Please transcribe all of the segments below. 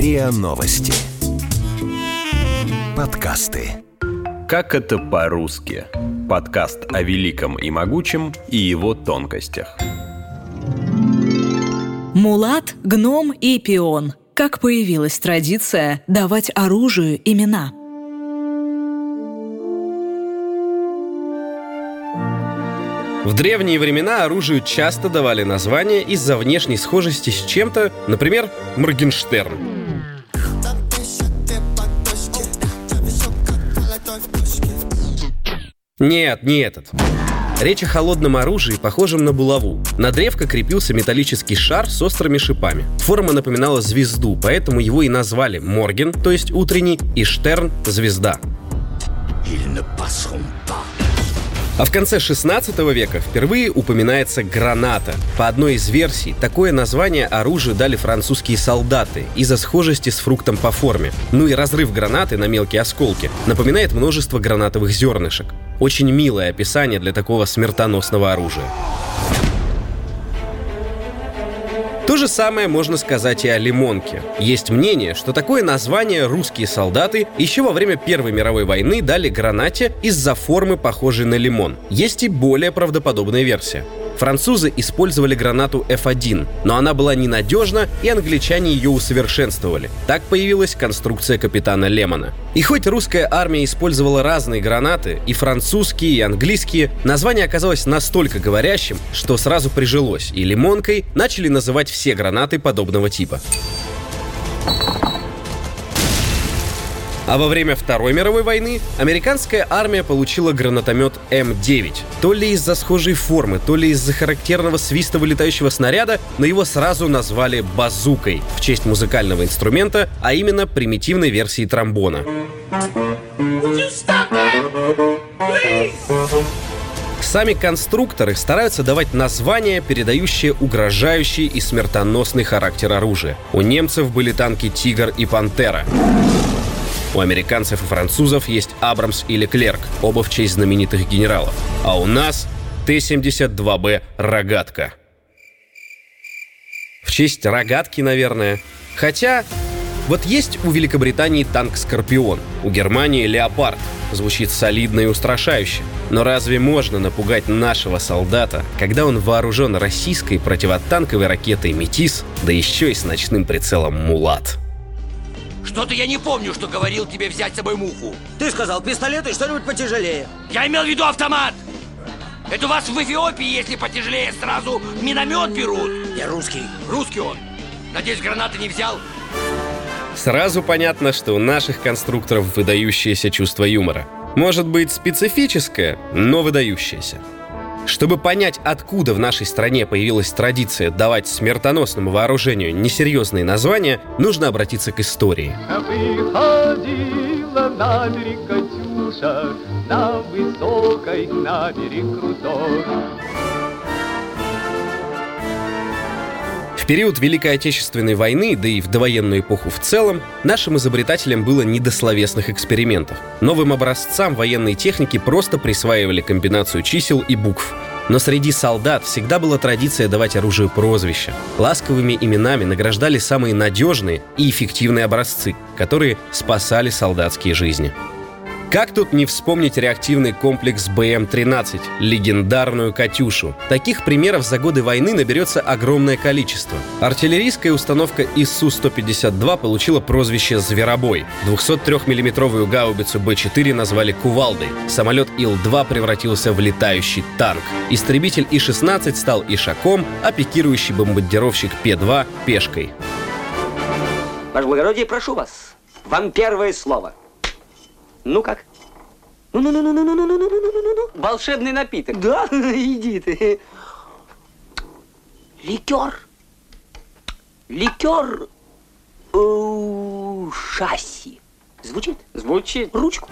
РИА Новости. Подкасты. Как это по-русски? Подкаст о великом и могучем и его тонкостях. Мулат, гном и пион. Как появилась традиция давать оружию имена – В древние времена оружию часто давали название из-за внешней схожести с чем-то, например, Моргенштерн. Нет, не этот. Речь о холодном оружии, похожем на булаву. На древко крепился металлический шар с острыми шипами. Форма напоминала звезду, поэтому его и назвали Морген, то есть утренний, и Штерн — звезда. А в конце 16 века впервые упоминается граната. По одной из версий, такое название оружию дали французские солдаты из-за схожести с фруктом по форме. Ну и разрыв гранаты на мелкие осколки напоминает множество гранатовых зернышек. Очень милое описание для такого смертоносного оружия. Же самое можно сказать и о лимонке. Есть мнение, что такое название русские солдаты еще во время Первой мировой войны дали гранате из-за формы, похожей на лимон. Есть и более правдоподобная версия. Французы использовали гранату F1, но она была ненадежна, и англичане ее усовершенствовали. Так появилась конструкция капитана Лемона. И хоть русская армия использовала разные гранаты, и французские, и английские, название оказалось настолько говорящим, что сразу прижилось, и лимонкой начали называть все гранаты подобного типа. А во время Второй мировой войны американская армия получила гранатомет М9. То ли из-за схожей формы, то ли из-за характерного свиста вылетающего снаряда, но его сразу назвали базукой в честь музыкального инструмента, а именно примитивной версии тромбона. Сами конструкторы стараются давать названия, передающие угрожающий и смертоносный характер оружия. У немцев были танки «Тигр» и «Пантера». У американцев и французов есть Абрамс или Клерк, оба в честь знаменитых генералов. А у нас Т-72Б «Рогатка». В честь рогатки, наверное. Хотя вот есть у Великобритании танк «Скорпион», у Германии «Леопард». Звучит солидно и устрашающе. Но разве можно напугать нашего солдата, когда он вооружен российской противотанковой ракетой «Метис», да еще и с ночным прицелом «Мулат»? Что-то я не помню, что говорил тебе взять с собой муху. Ты сказал пистолет и что-нибудь потяжелее. Я имел в виду автомат. Это у вас в Эфиопии, если потяжелее, сразу миномет берут. Я русский. Русский он. Надеюсь, гранаты не взял? Сразу понятно, что у наших конструкторов выдающееся чувство юмора. Может быть, специфическое, но выдающееся. Чтобы понять, откуда в нашей стране появилась традиция давать смертоносному вооружению несерьезные названия, нужно обратиться к истории. Выходила на берег Катюша, на высокой, на берег крутой. В период Великой Отечественной войны, да и в довоенную эпоху в целом, нашим изобретателям было не до словесных экспериментов. Новым образцам военной техники просто присваивали комбинацию чисел и букв. Но среди солдат всегда была традиция давать оружию прозвища. Ласковыми именами награждали самые надежные и эффективные образцы, которые спасали солдатские жизни. Как тут не вспомнить реактивный комплекс БМ-13, легендарную «Катюшу»? Таких примеров за годы войны наберется огромное количество. Артиллерийская установка ИСУ-152 получила прозвище «Зверобой». 203 миллиметровую гаубицу Б-4 назвали «Кувалдой». Самолет Ил-2 превратился в летающий танк. Истребитель И-16 стал Ишаком, а пикирующий бомбардировщик П-2 — Пешкой. Ваше благородие, прошу вас. Вам первое слово. Ну как? Ну, ну, ну, ну, ну, ну, ну, ну, ну, ну, ну, ну. Волшебный напиток. Да, иди ты. Ликер. Ликер шасси. Звучит? Звучит. Ручку.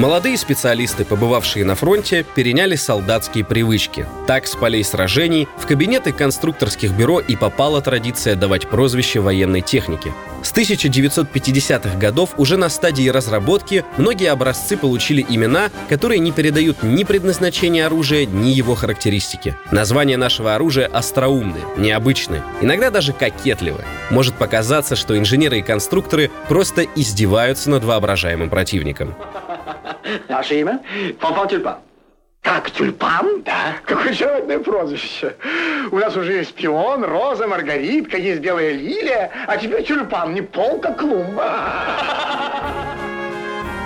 Молодые специалисты, побывавшие на фронте, переняли солдатские привычки. Так, с полей сражений в кабинеты конструкторских бюро и попала традиция давать прозвище военной техники. С 1950-х годов уже на стадии разработки многие образцы получили имена, которые не передают ни предназначение оружия, ни его характеристики. Название нашего оружия остроумные, необычные, иногда даже кокетливые. Может показаться, что инженеры и конструкторы просто издеваются над воображаемым противником. Ваше имя? Фанфан Тюльпан. Как, тюльпан? Да. Какое чудное прозвище. У нас уже есть пион, роза, маргаритка, есть белая лилия, а теперь тюльпан, не полка, клумба.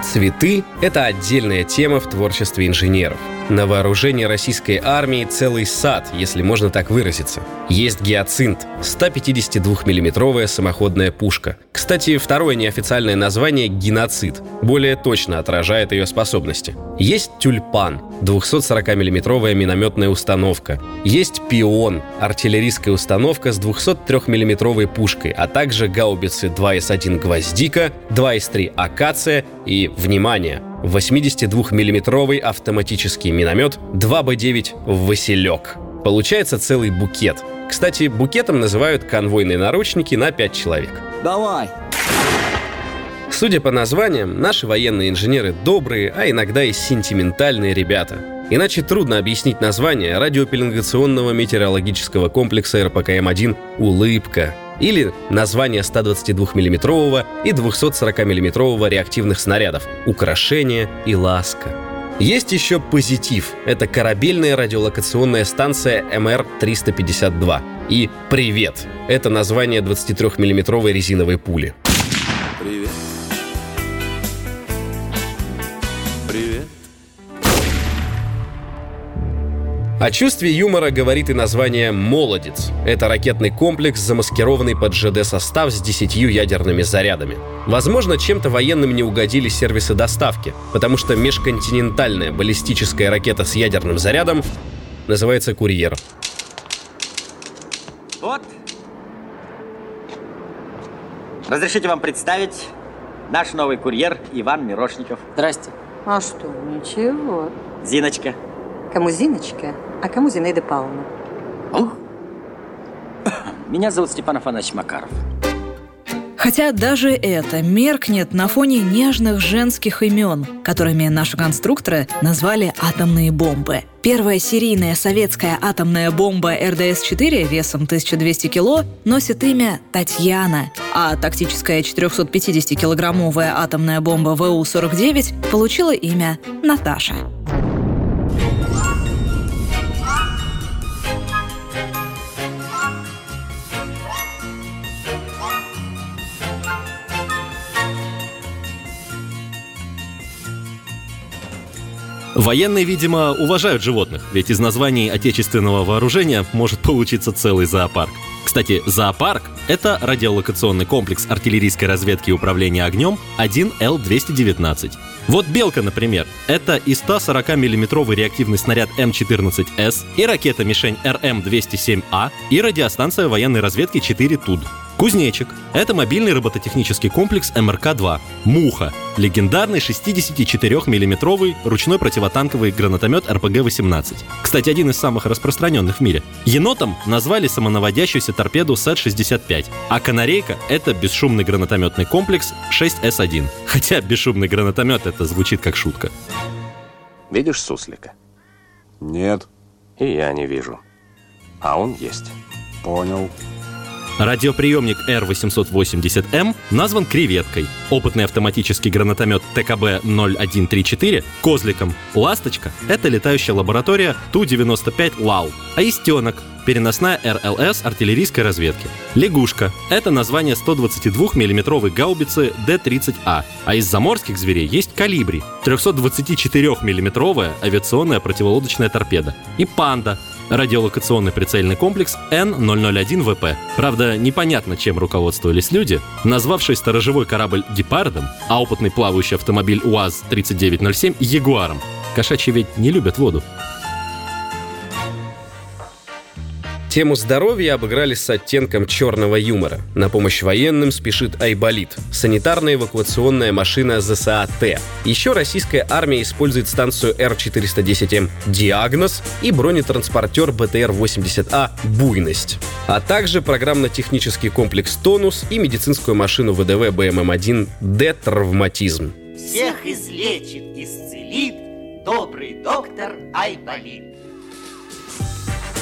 Цветы — это отдельная тема в творчестве инженеров. На вооружении российской армии целый сад, если можно так выразиться. Есть гиацинт — 152-миллиметровая самоходная пушка. Кстати, второе неофициальное название — геноцид. Более точно отражает ее способности. Есть тюльпан — 240-миллиметровая минометная установка. Есть пион — артиллерийская установка с 203-миллиметровой пушкой, а также гаубицы 2С1 «Гвоздика», 2С3 «Акация» и, внимание, 82-миллиметровый автоматический миномет 2Б9 «Василек». Получается целый букет. Кстати, букетом называют конвойные наручники на 5 человек. Давай. Судя по названиям, наши военные инженеры добрые, а иногда и сентиментальные ребята. Иначе трудно объяснить название радиопеленгационного метеорологического комплекса РПКМ-1 «Улыбка», или название 122-мм и 240-мм реактивных снарядов «Украшение» и «Ласка». Есть еще «Позитив» — это корабельная радиолокационная станция МР-352. И «Привет» — это название 23-мм резиновой пули. О чувстве юмора говорит и название «Молодец». Это ракетный комплекс, замаскированный под ЖД-состав с 10 ядерными зарядами. Возможно, чем-то военным не угодили сервисы доставки, потому что межконтинентальная баллистическая ракета с ядерным зарядом называется «Курьер». Вот. Разрешите вам представить наш новый курьер Иван Мирошников. Здрасте. А что, ничего. Зиночка. Кому Зиночка, а кому Зинаида Павловна? Меня зовут Степан Афанасьевич Макаров. Хотя даже это меркнет на фоне нежных женских имен, которыми наши конструкторы назвали атомные бомбы. Первая серийная советская атомная бомба РДС-4 весом 1200 кило носит имя Татьяна, а тактическая 450-килограммовая атомная бомба ВУ-49 получила имя Наташа. Военные, видимо, уважают животных, ведь из названий отечественного вооружения может получиться целый зоопарк. Кстати, зоопарк — это радиолокационный комплекс артиллерийской разведки и управления огнем 1Л-219. Вот «Белка», например, это и 140 миллиметровый реактивный снаряд М-14С, и ракета-мишень РМ-207А, и радиостанция военной разведки 4 ТУД. Кузнечик — это мобильный робототехнический комплекс МРК-2. Муха — легендарный 64-миллиметровый ручной противотанковый гранатомет РПГ-18. Кстати, один из самых распространенных в мире. Енотом назвали самонаводящуюся торпеду СЭТ-65, а канарейка — это бесшумный гранатометный комплекс 6С1. Хотя бесшумный гранатомет — это звучит как шутка. Видишь суслика? Нет, И я не вижу. А он есть. понял. Радиоприемник R880M назван креветкой, опытный автоматический гранатомет ТКБ-0134 — козликом, ласточка — это летающая лаборатория Ту-95 ЛАУ, а истенок — переносная РЛС артиллерийской разведки. Лягушка — это название 122 миллиметровой гаубицы Д-30А, а из заморских зверей есть калибри — 324 миллиметровая авиационная противолодочная торпеда. И панда радиолокационный прицельный комплекс Н-001ВП. Правда, непонятно, чем руководствовались люди, назвавшие сторожевой корабль «Гепардом», а опытный плавающий автомобиль УАЗ-3907 «Ягуаром». Кошачьи ведь не любят воду. Тему здоровья обыграли с оттенком черного юмора. На помощь военным спешит Айболит – санитарная эвакуационная машина ЗСА-Т. Еще российская армия использует станцию Р-410М «Диагноз» и бронетранспортер БТР-80А «Буйность», а также программно-технический комплекс «Тонус» и медицинскую машину ВДВ БММ-1 «Д Травматизм». Всех излечит, исцелит добрый доктор Айболит.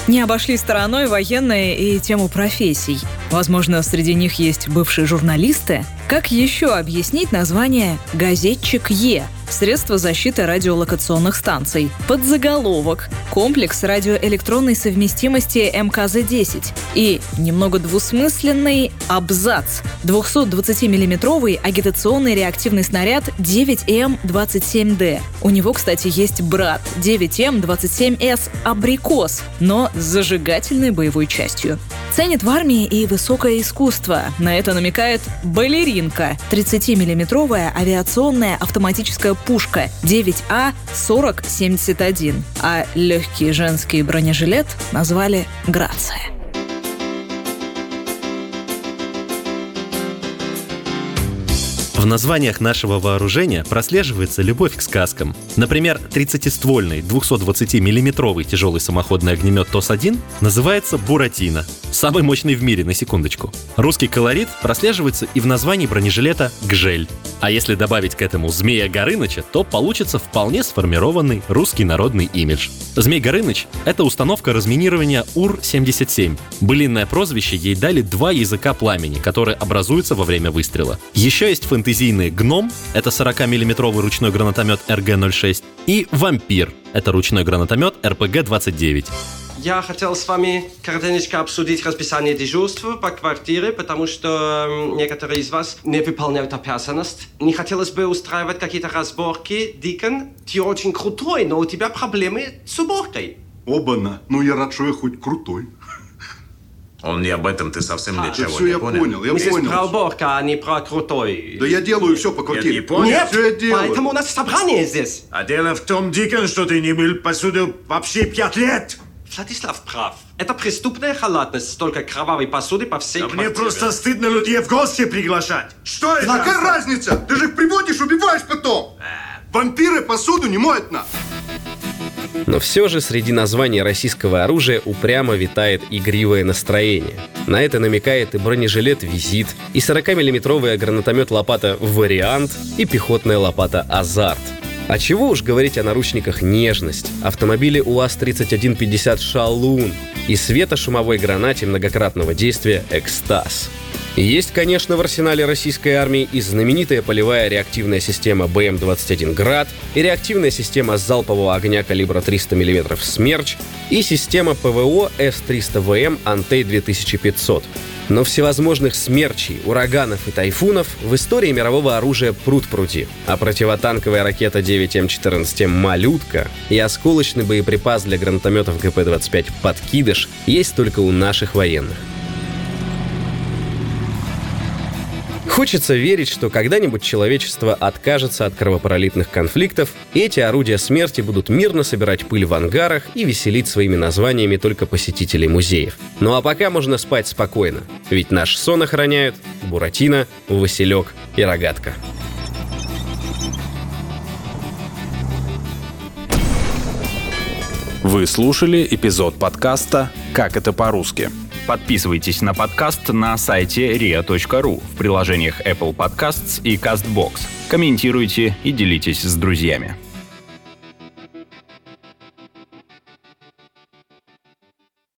Не обошли стороной военные и тему профессий. Возможно, среди них есть бывшие журналисты. Как еще объяснить название «газетчик Е» средства защиты радиолокационных станций. Подзаголовок «Комплекс радиоэлектронной совместимости МКЗ-10» и немного двусмысленный абзац 220-миллиметровый агитационный реактивный снаряд 9М27Д. У него, кстати, есть брат 9М27С «Абрикос», но с зажигательной боевой частью. Ценит в армии и высокое искусство. На это намекает балеринка. 30-миллиметровая авиационная автоматическая пушка 9А-4071. А легкий женский бронежилет назвали «Грация». В названиях нашего вооружения прослеживается любовь к сказкам. Например, 30-ствольный 220 миллиметровый тяжелый самоходный огнемет ТОС-1 называется «Буратино». Самый мощный в мире, на секундочку. Русский колорит прослеживается и в названии бронежилета «Гжель». А если добавить к этому Змея Горыныча, то получится вполне сформированный русский народный имидж. Змей Горыныч — это установка разминирования УР-77. Былинное прозвище ей дали два языка пламени, которые образуются во время выстрела. Еще есть фэнтезийный «Гном» — это 40-миллиметровый ручной гранатомет РГ-06, и «Вампир» — это ручной гранатомет РПГ-29. Я хотел с вами коротенько обсудить расписание дежурств по квартире, потому что некоторые из вас не выполняют обязанность. Не хотелось бы устраивать какие-то разборки. Дикон, ты очень крутой, но у тебя проблемы с уборкой. Оба-на. Ну, я рад, что я хоть крутой. Он не об этом, ты совсем А, ничего всё, не я понял. понял, я Миссис понял. про уборка, а не про крутой. Да я делаю все по квартире. не понял. Нет, Всё я делаю. поэтому у нас собрание здесь. А дело в том, Дикон, что ты не мыл посуду вообще пять лет. Владислав прав. Это преступная халатность, столько кровавой посуды по всей Да квартире. мне просто стыдно людей в гости приглашать. Что это? Какая разница? Ты же их приводишь, убиваешь потом. Вампиры посуду не моют на. Но все же среди названий российского оружия упрямо витает игривое настроение. На это намекает и бронежилет «Визит», и 40-миллиметровый гранатомет «Лопата Вариант», и пехотная лопата «Азарт». А чего уж говорить о наручниках «Нежность», автомобиле УАЗ-3150 «Шалун» и светошумовой гранате многократного действия «Экстаз». Есть, конечно, в арсенале российской армии и знаменитая полевая реактивная система БМ-21 «Град», и реактивная система залпового огня калибра 300 мм «Смерч», и система ПВО С-300ВМ «Антей-2500». Но всевозможных смерчей, ураганов и тайфунов в истории мирового оружия пруд пруди. А противотанковая ракета 9М14М «Малютка» и осколочный боеприпас для гранатометов ГП-25 «Подкидыш» есть только у наших военных. Хочется верить, что когда-нибудь человечество откажется от кровопролитных конфликтов, эти орудия смерти будут мирно собирать пыль в ангарах и веселить своими названиями только посетителей музеев. Ну а пока можно спать спокойно, ведь наш сон охраняют Буратино, Василек и Рогатка. Вы слушали эпизод подкаста «Как это по-русски». Подписывайтесь на подкаст на сайте ria.ru в приложениях Apple Podcasts и CastBox. Комментируйте и делитесь с друзьями.